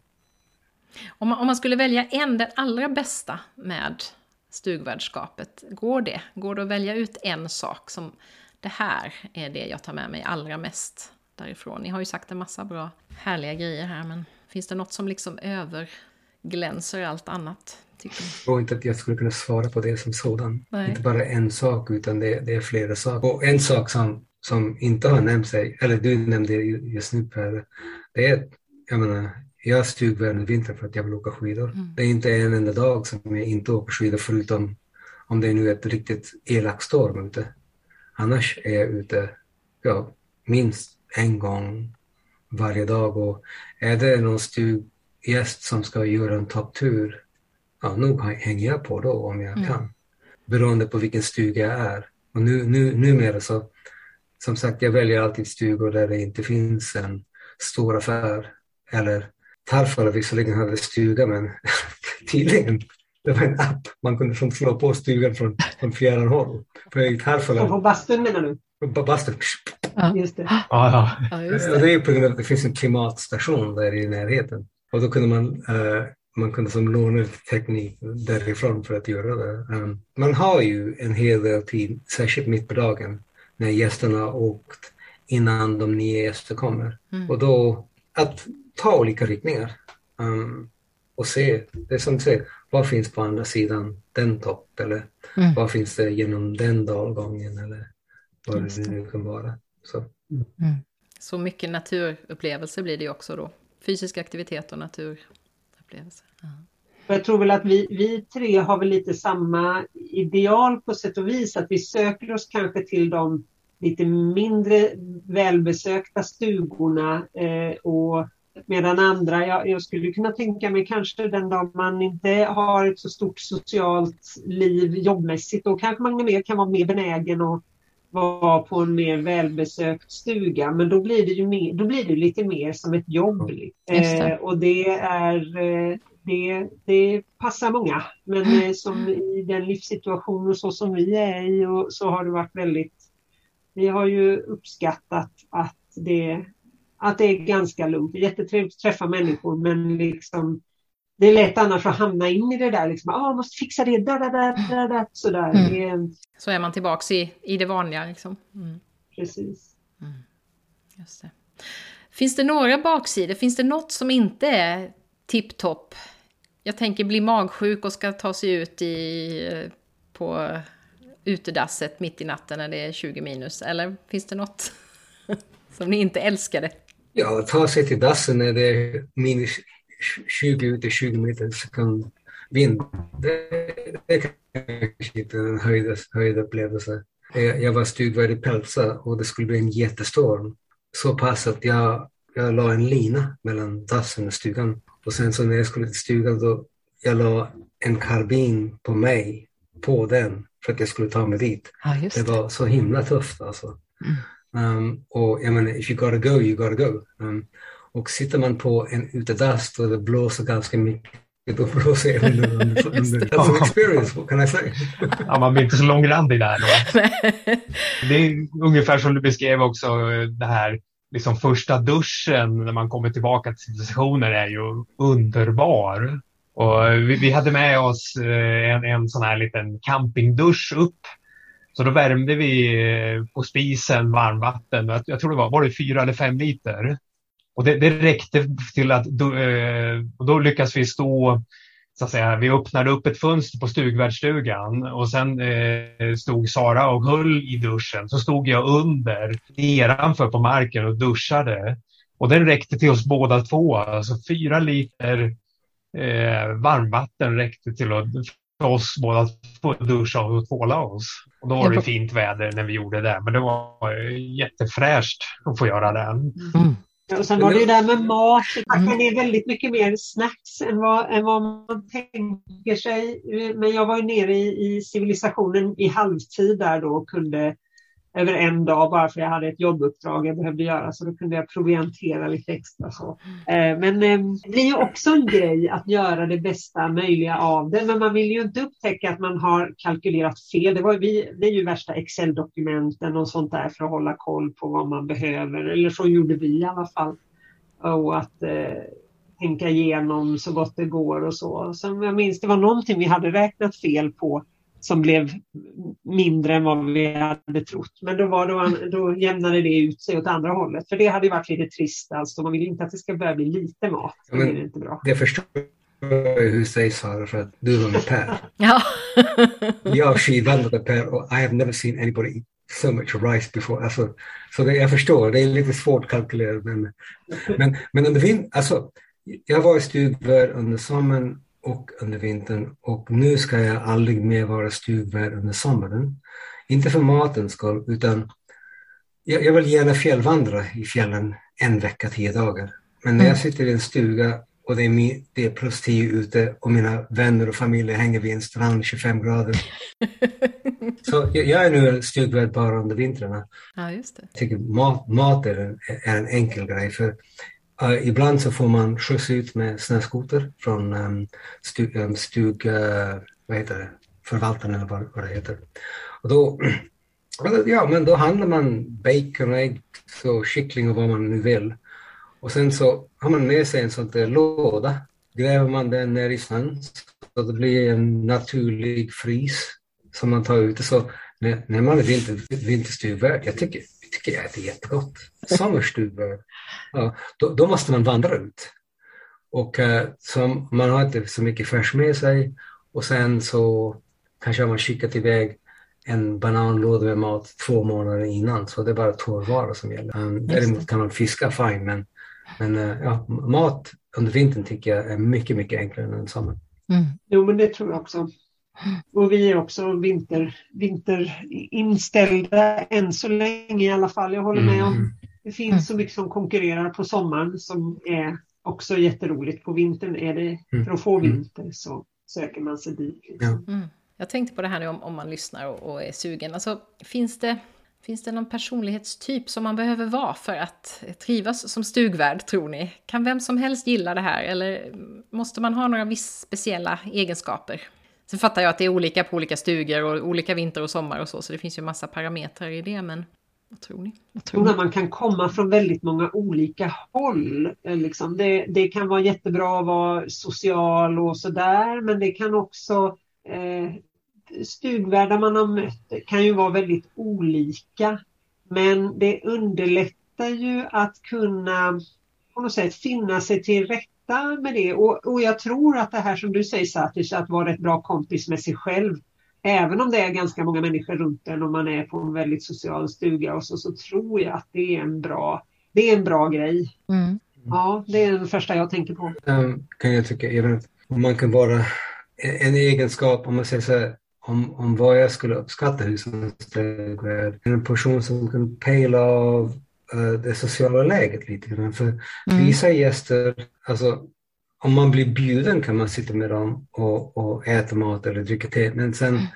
Om man, om man skulle välja en, den allra bästa med stugvärdskapet, går det? Går det att välja ut en sak som det här är det jag tar med mig allra mest därifrån? Ni har ju sagt en massa bra, härliga grejer här, men finns det något som liksom överglänser allt annat? Jag tror inte att jag skulle kunna svara på det som sådan. Nej. Inte bara en sak, utan det, det är flera saker. Och en sak som, som inte har nämnts, eller du nämnde just nu Per, det är, jag menar, jag är stugvärd i vinter för att jag vill åka skidor. Mm. Det är inte en enda dag som jag inte åker skidor förutom om det är nu ett riktigt elak storm ute. Annars är jag ute ja, minst en gång varje dag och är det någon stuggäst som ska göra en topptur, ja, nog hänger jag på då om jag mm. kan. Beroende på vilken stuga jag är. Och nu, nu, numera så, som sagt, jag väljer alltid stugor där det inte finns en stor affär eller farfar visserligen hade stuga men tydligen det var en app man kunde som slå på stugan från, från fjärran håll. För farfar... På bastun menar du? På bastun. Ja. Just det. Ja, ja. just det. det är på grund av att det finns en klimatstation där i närheten. Och då kunde man, uh, man kunde som låna teknik därifrån för att göra det. Um, man har ju en hel del tid, särskilt mitt på dagen, när gästerna har åkt innan de nya gäster kommer. Mm. Och då att ta olika riktningar um, och se, det är som du säger, vad finns på andra sidan den topp eller mm. vad finns det genom den dalgången eller vad det nu kan vara. Så. Mm. Så mycket naturupplevelser blir det ju också då. Fysisk aktivitet och naturupplevelser. Jag tror väl att vi, vi tre har väl lite samma ideal på sätt och vis, att vi söker oss kanske till de lite mindre välbesökta stugorna eh, och Medan andra, jag, jag, skulle kunna tänka mig kanske den dag man inte har ett så stort socialt liv jobbmässigt, då kanske man mer, kan vara mer benägen att vara på en mer välbesökt stuga. Men då blir det ju mer, då blir det lite mer som ett jobb. Eh, och det är, eh, det det, passar många. Men eh, som i den livssituation och så som vi är i och så har det varit väldigt vi har ju uppskattat att det, att det är ganska lugnt. Jättetrevligt att träffa människor men liksom det är lätt annars att hamna in i det där, liksom, ah, måste fixa det, där, där, där, där, där sådär. Mm. Det, så är man tillbaks i, i det vanliga liksom. Mm. Precis. Mm. Just det. Finns det några baksidor? Finns det något som inte är tipptopp? Jag tänker bli magsjuk och ska ta sig ut i, på utedasset mitt i natten när det är 20 minus? Eller finns det något som ni inte älskade? Ja, ta sig till dassen när det är minus 20 ute, 20 meter sekund vind. Det, det är kanske inte en höjd, höjdupplevelse. Jag, jag var stugvärd i Pelsa och det skulle bli en jättestorm. Så pass att jag, jag la en lina mellan dassen och stugan. Och sen så när jag skulle till stugan då jag la en karbin på mig, på den, för att jag skulle ta mig dit. Ja, det. det. var så himla tufft alltså. Mm. Um, och jag menar, if you gotta go, you gotta go. Um, och sitter man på en utedass och det blåser ganska mycket då blåser jag under, under, under. That's an experience, what can I say? ja, man blir inte så långrandig där då. det är ungefär som du beskrev också det här liksom första duschen när man kommer tillbaka till civilisationen är ju underbar. Och vi, vi hade med oss eh, en, en sån här liten campingdusch upp. Så då värmde vi eh, på spisen varmvatten. Jag, jag tror det var, var det fyra eller fem liter. Och det, det räckte till att då, eh, då lyckas vi stå så att säga, vi öppnade upp ett fönster på stugvärdsstugan och sen eh, stod Sara och höll i duschen. Så stod jag under nedanför på marken och duschade. Och den räckte till oss båda två. Alltså fyra liter eh, varmvatten räckte till att för oss båda två duscha och tvåla oss. Och då var det fint väder när vi gjorde det. Men det var jättefräscht att få göra det. Mm. Och sen var det ju där med mat. Mm. Det är väldigt mycket mer snacks än vad, än vad man tänker sig. Men jag var ju nere i, i civilisationen i halvtid där då och kunde över en dag bara för jag hade ett jobbuppdrag jag behövde göra så då kunde jag proviantera lite extra. Så. Eh, men ehm, det blir ju också en grej att göra det bästa möjliga av det men man vill ju inte upptäcka att man har kalkylerat fel. Det, var vi, det är ju värsta Excel-dokumenten och sånt där för att hålla koll på vad man behöver eller så gjorde vi i alla fall. Och att eh, tänka igenom så gott det går och så. Som jag minns det var någonting vi hade räknat fel på som blev mindre än vad vi hade trott. Men då, var då, då jämnade det ut sig åt andra hållet. För det hade varit lite trist. Alltså. Man vill inte att det ska börja bli lite mat. Ja, det, är inte bra. det förstår jag hur sägs Sara för att du var med Per. Ja. jag skidvandrade Per och I have never seen anybody eat so much rice before. Alltså, så det, jag förstår, det är lite svårt att kalkylera. Men, men, men under vintern, alltså, jag var i stugvärd under sommaren och under vintern och nu ska jag aldrig mer vara stugvärd under sommaren. Inte för matens skull utan jag, jag, vill gärna fjällvandra i fjällen en vecka, tio dagar. Men när jag mm. sitter i en stuga och det är, mi, det är plus tio ute och mina vänner och familj hänger vid en strand 25 grader. Så jag, jag är nu stugvärd bara under vintrarna. Ja, just det. Jag tycker mat, mat är, en, är en enkel grej. för Eh, ibland så får man skjuts ut med snöskoter från um, stug, um, stug uh, vad heter det, förvaltaren eller vad, vad det heter. Och då, ja, men då handlar man bacon, ägg, så kyckling och vad man nu vill. Och sen så har man med sig en sån där låda. Gräver man den ner i snön så det blir en naturlig frys som man tar ut. Så när, när man är vinter, vinterstugvärd, jag tycker, tycker jag äter jättegott. Sommarstugvärd ja, då, då, måste man vandra ut. Och eh, så man har inte så mycket färs med sig och sen så kanske har man skickat iväg en bananlåda med mat två månader innan så det är bara torrvaror som gäller. Um, däremot kan man fiska fine men, men uh, ja, mat under vintern tycker jag är mycket, mycket enklare än sommaren. Mm. Jo men det tror jag också. Och vi är också vinter, vinterinställda än så länge i alla fall. Jag håller med om mm. Det finns så mycket som konkurrerar på sommaren som är också jätteroligt. På vintern är det, mm. för att få vinter så söker man sig dit. Liksom. Mm. Jag tänkte på det här nu om, om man lyssnar och, och, är sugen. Alltså, finns det, Finns det någon personlighetstyp som man behöver vara för att trivas som stugvärd, tror ni? Kan vem som helst gilla det här eller måste man ha några viss speciella egenskaper? Sen fattar jag att det är olika på olika stugor och olika vinter och sommar och så, så det finns ju massa parametrar i det, men vad tror ni? Jag tror att Man kan komma från väldigt många olika håll. Eh, liksom det, det kan vara jättebra att vara social och sådär, men det kan också eh, stugvärdar man har mött kan ju vara väldigt olika. Men det underlättar ju att kunna på något sätt finna sig till rätta med det. Och, och jag tror att det här som du säger Satish, att vara ett bra kompis med sig själv. Även om det är ganska många människor runt en och man är på en väldigt social stuga och så, så tror jag att det är en bra, det är en bra grej. Mm. Ja, det är den första jag tänker på. Um, kan jag tycka, även om man kan vara en egenskap, om man säger så här, om, om vad jag skulle uppskatta husens trädgård. En person som kan pejla av det sociala läget lite grann. För mm. vissa gäster, alltså om man blir bjuden kan man sitta med dem och, och äta mat eller dricka te. Men sen mm.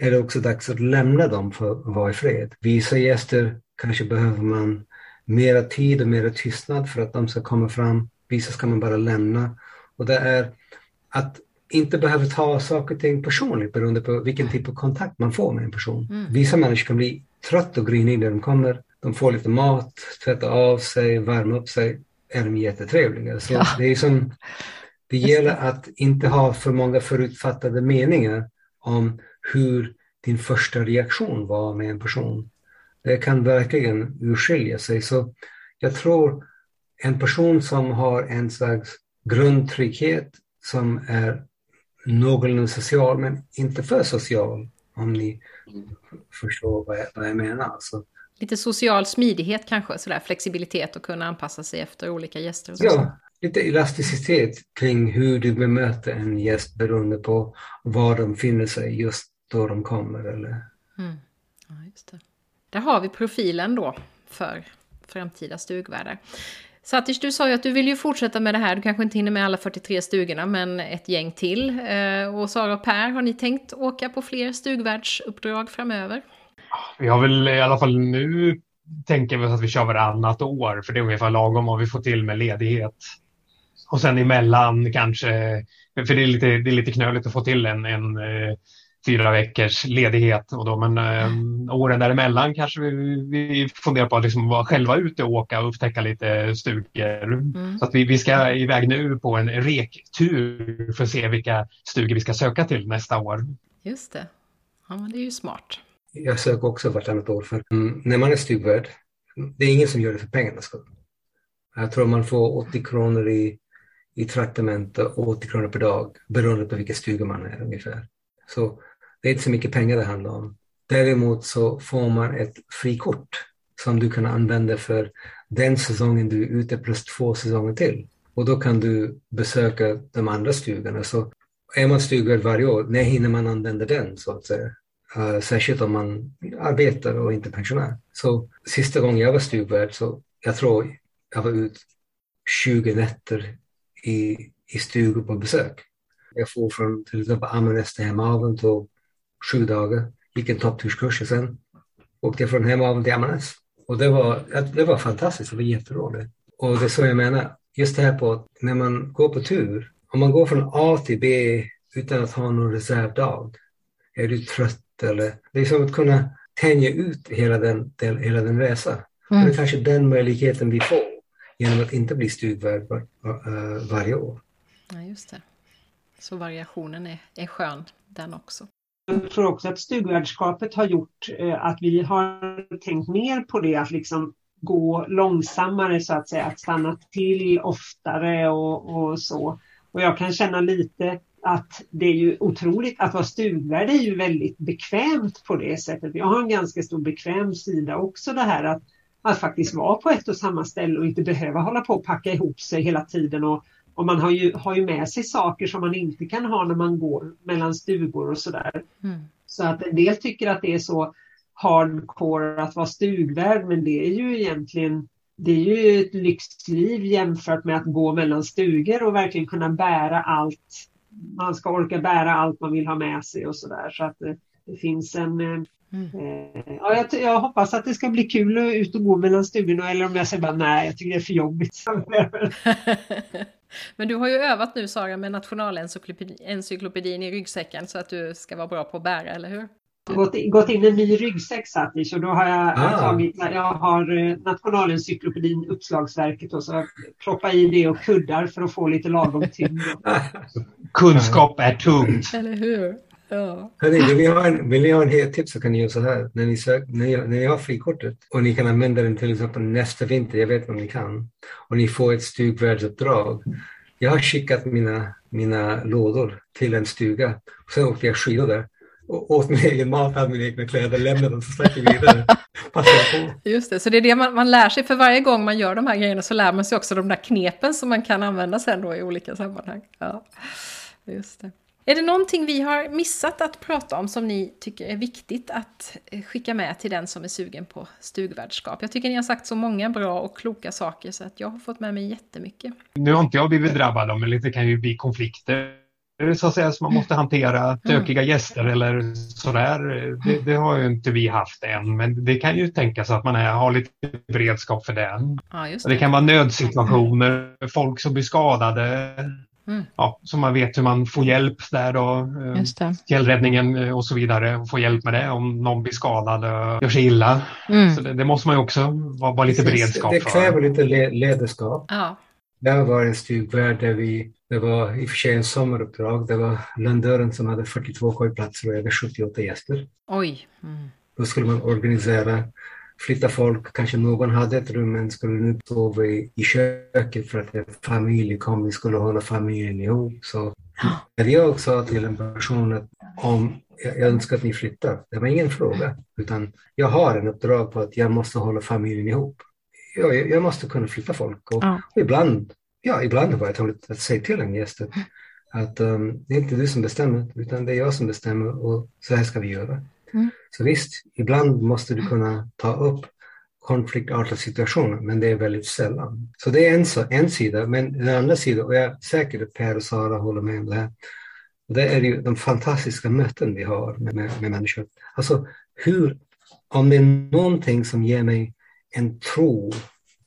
är det också dags att lämna dem för att vara i fred. Vissa gäster kanske behöver man mera tid och mera tystnad för att de ska komma fram. Vissa ska man bara lämna. Och det är att inte behöver ta saker och ting personligt beroende på vilken typ av kontakt man får med en person. Mm. Vissa människor kan bli trötta och griniga när de kommer. De får lite mat, tvättar av sig, värma upp sig. Är de jättetrevliga. Så ja. det är som, det gäller att inte ha för många förutfattade meningar om hur din första reaktion var med en person. Det kan verkligen urskilja sig. Så jag tror en person som har en slags grundtrygghet som är någorlunda social men inte för social om ni förstår vad jag, vad jag menar. Alltså. Lite social smidighet kanske, sådär flexibilitet och kunna anpassa sig efter olika gäster. Och så. Ja, lite elasticitet kring hur du bemöter en gäst beroende på var de finner sig just då de kommer. Eller... Mm. Ja, just det. Där har vi profilen då för framtida stugvärdar. Satish, du sa ju att du vill ju fortsätta med det här. Du kanske inte hinner med alla 43 stugorna, men ett gäng till. Eh, och Sara och Per, har ni tänkt åka på fler stugvärdsuppdrag framöver? Vi har väl i alla fall nu tänker vi att vi kör varannat år, för det är ungefär lagom om vi får till med ledighet. Och sen emellan kanske, för det är lite, det är lite knöligt att få till en, en eh, fyra veckors ledighet. Och då, men eh, åren däremellan kanske vi, vi funderar på att liksom vara själva ute och åka och upptäcka lite stugor. Mm. Så att vi, vi ska iväg nu på en rektur för att se vilka stugor vi ska söka till nästa år. Just det. Ja, men det är ju smart. Jag söker också vartannat år. För mm, när man är stugvärd, det är ingen som gör det för pengarnas skull. Jag tror man får 80 kronor i, i traktamente och 80 kronor per dag beroende på vilken stuga man är ungefär. Så det är inte så mycket pengar det handlar om. Däremot så får man ett frikort som du kan använda för den säsongen du är ute plus två säsonger till. Och då kan du besöka de andra stugorna. Så är man stugvärd varje år, när hinner man använda den så att säga? Eh, särskilt om man arbetar och inte pensionär. Så sista gången jag var stugvärd så jag tror jag var ut 20 nätter i, i stugor på besök. Jag får från till exempel Ammarnäs till Hemavan tog sju dagar, gick en toppturskurs och sen åkte jag från Hemavan till Ammarnäs. Och det var, det var fantastiskt, det var jätteroligt. Och det är så jag menar, just det här på när man går på tur, om man går från A till B utan att ha någon reservdag, är du trött eller... Det är som att kunna tänja ut hela den, den hela den resan. Mm. Det är kanske den möjligheten vi får genom att inte bli stugvärd var, var, uh, varje år. Ja, just det. Så variationen är, är skön den också. Jag tror också att stugvärdskapet har gjort eh, att vi har tänkt mer på det, att liksom gå långsammare så att säga, att stanna till oftare och, och så. Och jag kan känna lite att det är ju otroligt att vara stugvärd är ju väldigt bekvämt på det sättet. Jag har en ganska stor bekväm sida också det här att, att faktiskt vara på ett och samma ställe och inte behöva hålla på och packa ihop sig hela tiden och och man har ju, har ju med sig saker som man inte kan ha när man går mellan stugor och sådär. Mm. Så att en del tycker att det är så hardcore att vara stugvärd men det är ju egentligen det är ju ett lyxliv jämfört med att gå mellan stugor och verkligen kunna bära allt. Man ska orka bära allt man vill ha med sig och sådär. Så att eh, Det finns en Mm. Eh, ja, jag, jag, hoppas att det ska bli kul att ut och gå mellan stugorna eller om jag säger bara nej, jag tycker det är för jobbigt. Men du har ju övat nu Sara med nationalencyklopedin i ryggsäcken så att du ska vara bra på att bära, eller hur? Gått, gått in en ny ryggsäck Satish och då har jag ah. tagit, jag har eh, nationalencyklopedin Uppslagsverket och så proppat i det och kuddar för att få lite lagom tyngd. Kunskap är tungt. Eller hur? Ja. Hörrni, vill, ni ha en, vill ni ha en helt tips så kan ni göra så här. När ni, sök, när, ni, när ni har frikortet och ni kan använda den till exempel nästa vinter, jag vet om ni kan, och ni får ett stugvärdsuppdrag. Jag har skickat mina, mina lådor till en stuga. Och sen åkte jag skidor där och åt min egen mat, hade mina egna kläder, lämnade dem så stack jag vidare. Just det, så det är det man, man lär sig för varje gång man gör de här grejerna så lär man sig också de där knepen som man kan använda sen då i olika sammanhang. Ja, just det. Är det någonting vi har missat att prata om som ni tycker är viktigt att eh, skicka med till den som är sugen på stugvärdskap? Jag tycker ni har sagt så många bra och kloka saker så att jag har fått med mig jättemycket. Nu har inte jag blivit drabbad av men det kan ju bli konflikter så att säga som man måste hantera tökiga mm. gäster eller sådär. Det, det, har ju inte vi haft än men det kan ju tänkas att man är, har lite beredskap för den. Ja, det. det. kan vara nödsituationer, folk som blir skadade Mm. Ja, så man vet hur man får hjälp där då. Eh, fjällräddningen eh, och så vidare. Och få hjälp med det om någon blir skadad och gör sig illa. Mm. Så det, det, måste man ju också vara, vara lite beredskap för. Det kräver lite le ledarskap. Ja. Det var en stugvärd där vi, det var i och för sig en sommaruppdrag, det var Löndören som hade 42 kojplatser och över 78 gäster. Oj. Mm. Då skulle man organisera flytta folk, kanske någon hade ett rum men skulle nu sova i, i köket för att en familj kom, vi skulle hålla familjen ihop. Så när jag sa till en person att om jag önskar att ni flyttar, det var ingen fråga, utan jag har en uppdrag på att jag måste hålla familjen ihop. Jag, jag måste kunna flytta folk och, ja. och ibland, ja, ibland var jag tvungen att säga till en gäst att, att um, det är inte du som bestämmer, utan det är jag som bestämmer och så här ska vi göra. Mm. Så visst, ibland måste du kunna ta upp konfliktartade situationer, men det är väldigt sällan. Så det är en, en sida, men den andra sidan, och jag är säker att Per och Sara håller med om det här, och det är ju de fantastiska möten vi har med, med, med människor. Alltså hur, om det är någonting som ger mig en tro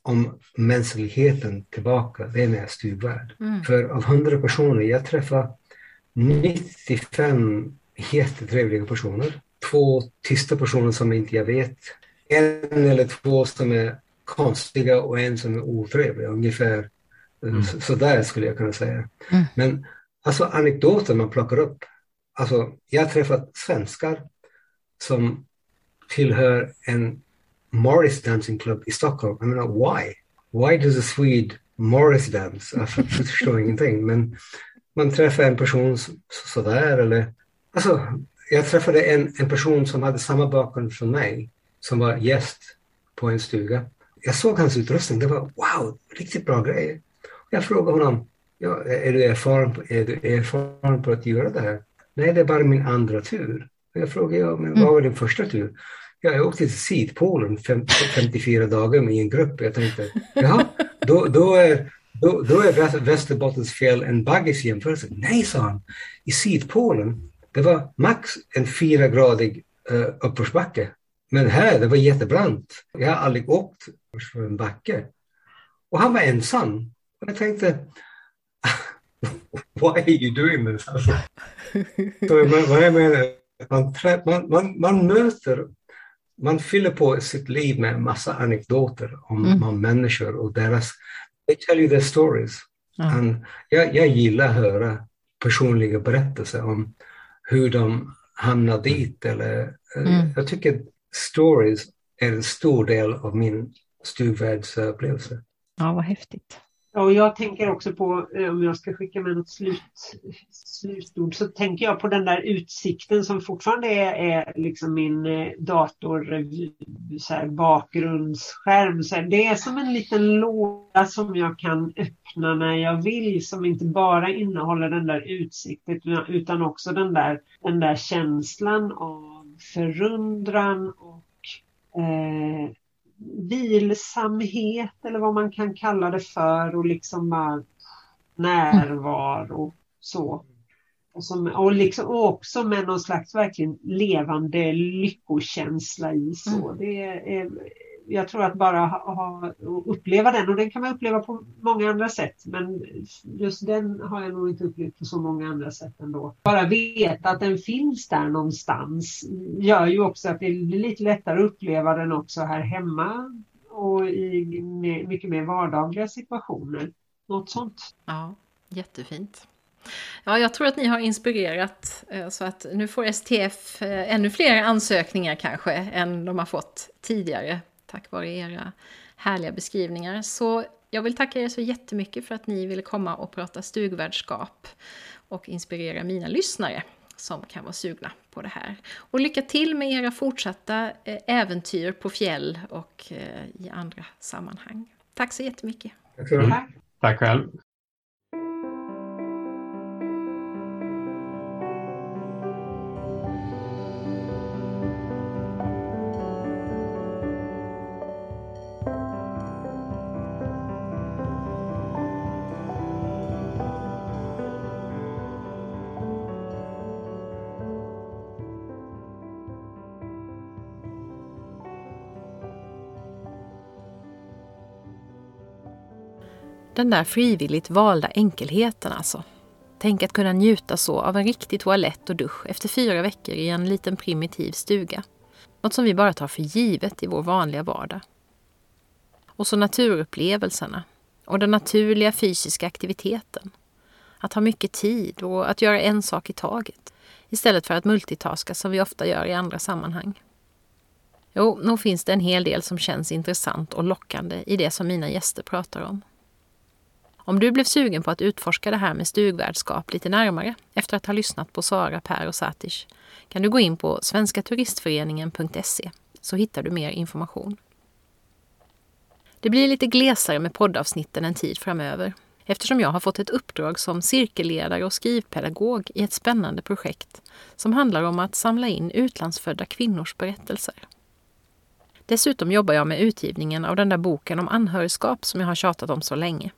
om mänskligheten tillbaka, det är stugvärd. Mm. För av hundra personer, jag träffar 95 jättetrevliga personer två tysta personer som inte jag vet. En eller två som är konstiga och en som är otrevlig. Ungefär mm. så, så, där skulle jag kunna säga. Mm. Men alltså anekdoter man plockar upp. Alltså, jag har träffat svenskar som tillhör en Morris Dancing Club i Stockholm. Jag menar, why? Why does a Swede Morris dance? Jag förstår ingenting. Men man träffar en person sådär eller alltså jag träffade en, en person som hade samma bakgrund som mig, som var gäst på en stuga. Jag såg hans utrustning, det var wow, riktigt bra grejer. Jag frågade honom, ja, är, du erfaren på, är du erfaren på att göra det här? Nej, det är bara min andra tur. Jag frågade, ja, men vad var din första tur? Ja, jag åkte till Sydpolen 54 dagar i en grupp. Jag tänkte, ja, då, då är då, då är Västerbottens fjäll en baggis jämförelse. Nej, sa han. I Sydpolen det var max en fyragradig uh, uppförsbacke. Men här, det var jättebrant. Jag har aldrig åkt för en backe. Och han var ensam. Och jag tänkte, why are you doing this? Alltså, så vad jag menar, man, man, man, man möter, man fyller på sitt liv med en massa anekdoter om, mm. om människor och deras, they tell you their stories. Mm. And jag, jag gillar att höra personliga berättelser om hur de hamnar dit. Eller, eh, mm. Jag tycker stories är en stor del av min stugvärldsupplevelse. Ja, vad häftigt. Ja, och jag tänker också på, eh, om jag ska skicka med något slut, slutord, så tänker jag på den där utsikten som fortfarande är, är liksom min eh, dator eh, så här, bakgrundsskärm. Så här, det är som en liten låda som jag kan öppna när jag vill, som inte bara innehåller den där utsikten utan också den där, den där känslan av förundran och eh, vilsamhet eller vad man kan kalla det för och liksom bara närvaro så. Och, som, och, liksom, och också med någon slags verkligen levande lyckokänsla i. Så. Mm. Det är, jag tror att bara ha, ha, uppleva den och den kan man uppleva på många andra sätt men just den har jag nog inte upplevt på så många andra sätt ändå. Bara veta att den finns där någonstans gör ju också att det blir lite lättare att uppleva den också här hemma och i mycket mer vardagliga situationer. Något sånt. Ja, jättefint. Ja, jag tror att ni har inspirerat eh, så att nu får STF eh, ännu fler ansökningar kanske än de har fått tidigare tack vare era härliga beskrivningar. Så jag vill tacka er så jättemycket för att ni ville komma och prata stugvärdskap och inspirera mina lyssnare som kan vara sugna på det här. Och lycka till med era fortsatta eh, äventyr på fjäll och i andra sammanhang. Tack så jättemycket. Tack, Tack själv. Den där frivilligt valda enkelheten alltså. Tänk att kunna njuta så av en riktig toalett och dusch efter fyra veckor i en liten primitiv stuga. Något som vi bara tar för givet i vår vanliga vardag. Och så naturupplevelserna och den naturliga fysiska aktiviteten. Att ha mycket tid och att göra en sak i taget istället för att multitaska som vi ofta gör i andra sammanhang. Jo, nog finns det en hel del som känns intressant och lockande i det som mina gäster pratar om. Om du blev sugen på att utforska det här med stugvärdskap lite närmare efter att ha lyssnat på Sara, Per och Satish kan du gå in på svenskaturistföreningen.se så hittar du mer information. Det blir lite glesare med poddavsnitten en tid framöver eftersom jag har fått ett uppdrag som cirkelledare och skrivpedagog i ett spännande projekt som handlar om att samla in utlandsfödda kvinnors berättelser. Dessutom jobbar jag med utgivningen av den där boken om anhörigskap som jag har tjatat om så länge.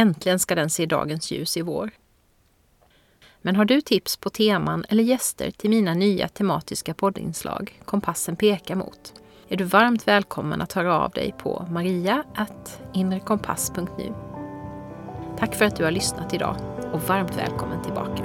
Äntligen ska den se dagens ljus i vår. Men har du tips på teman eller gäster till mina nya tematiska poddinslag Kompassen pekar mot är du varmt välkommen att höra av dig på maria.inrekompass.nu. Tack för att du har lyssnat idag och varmt välkommen tillbaka.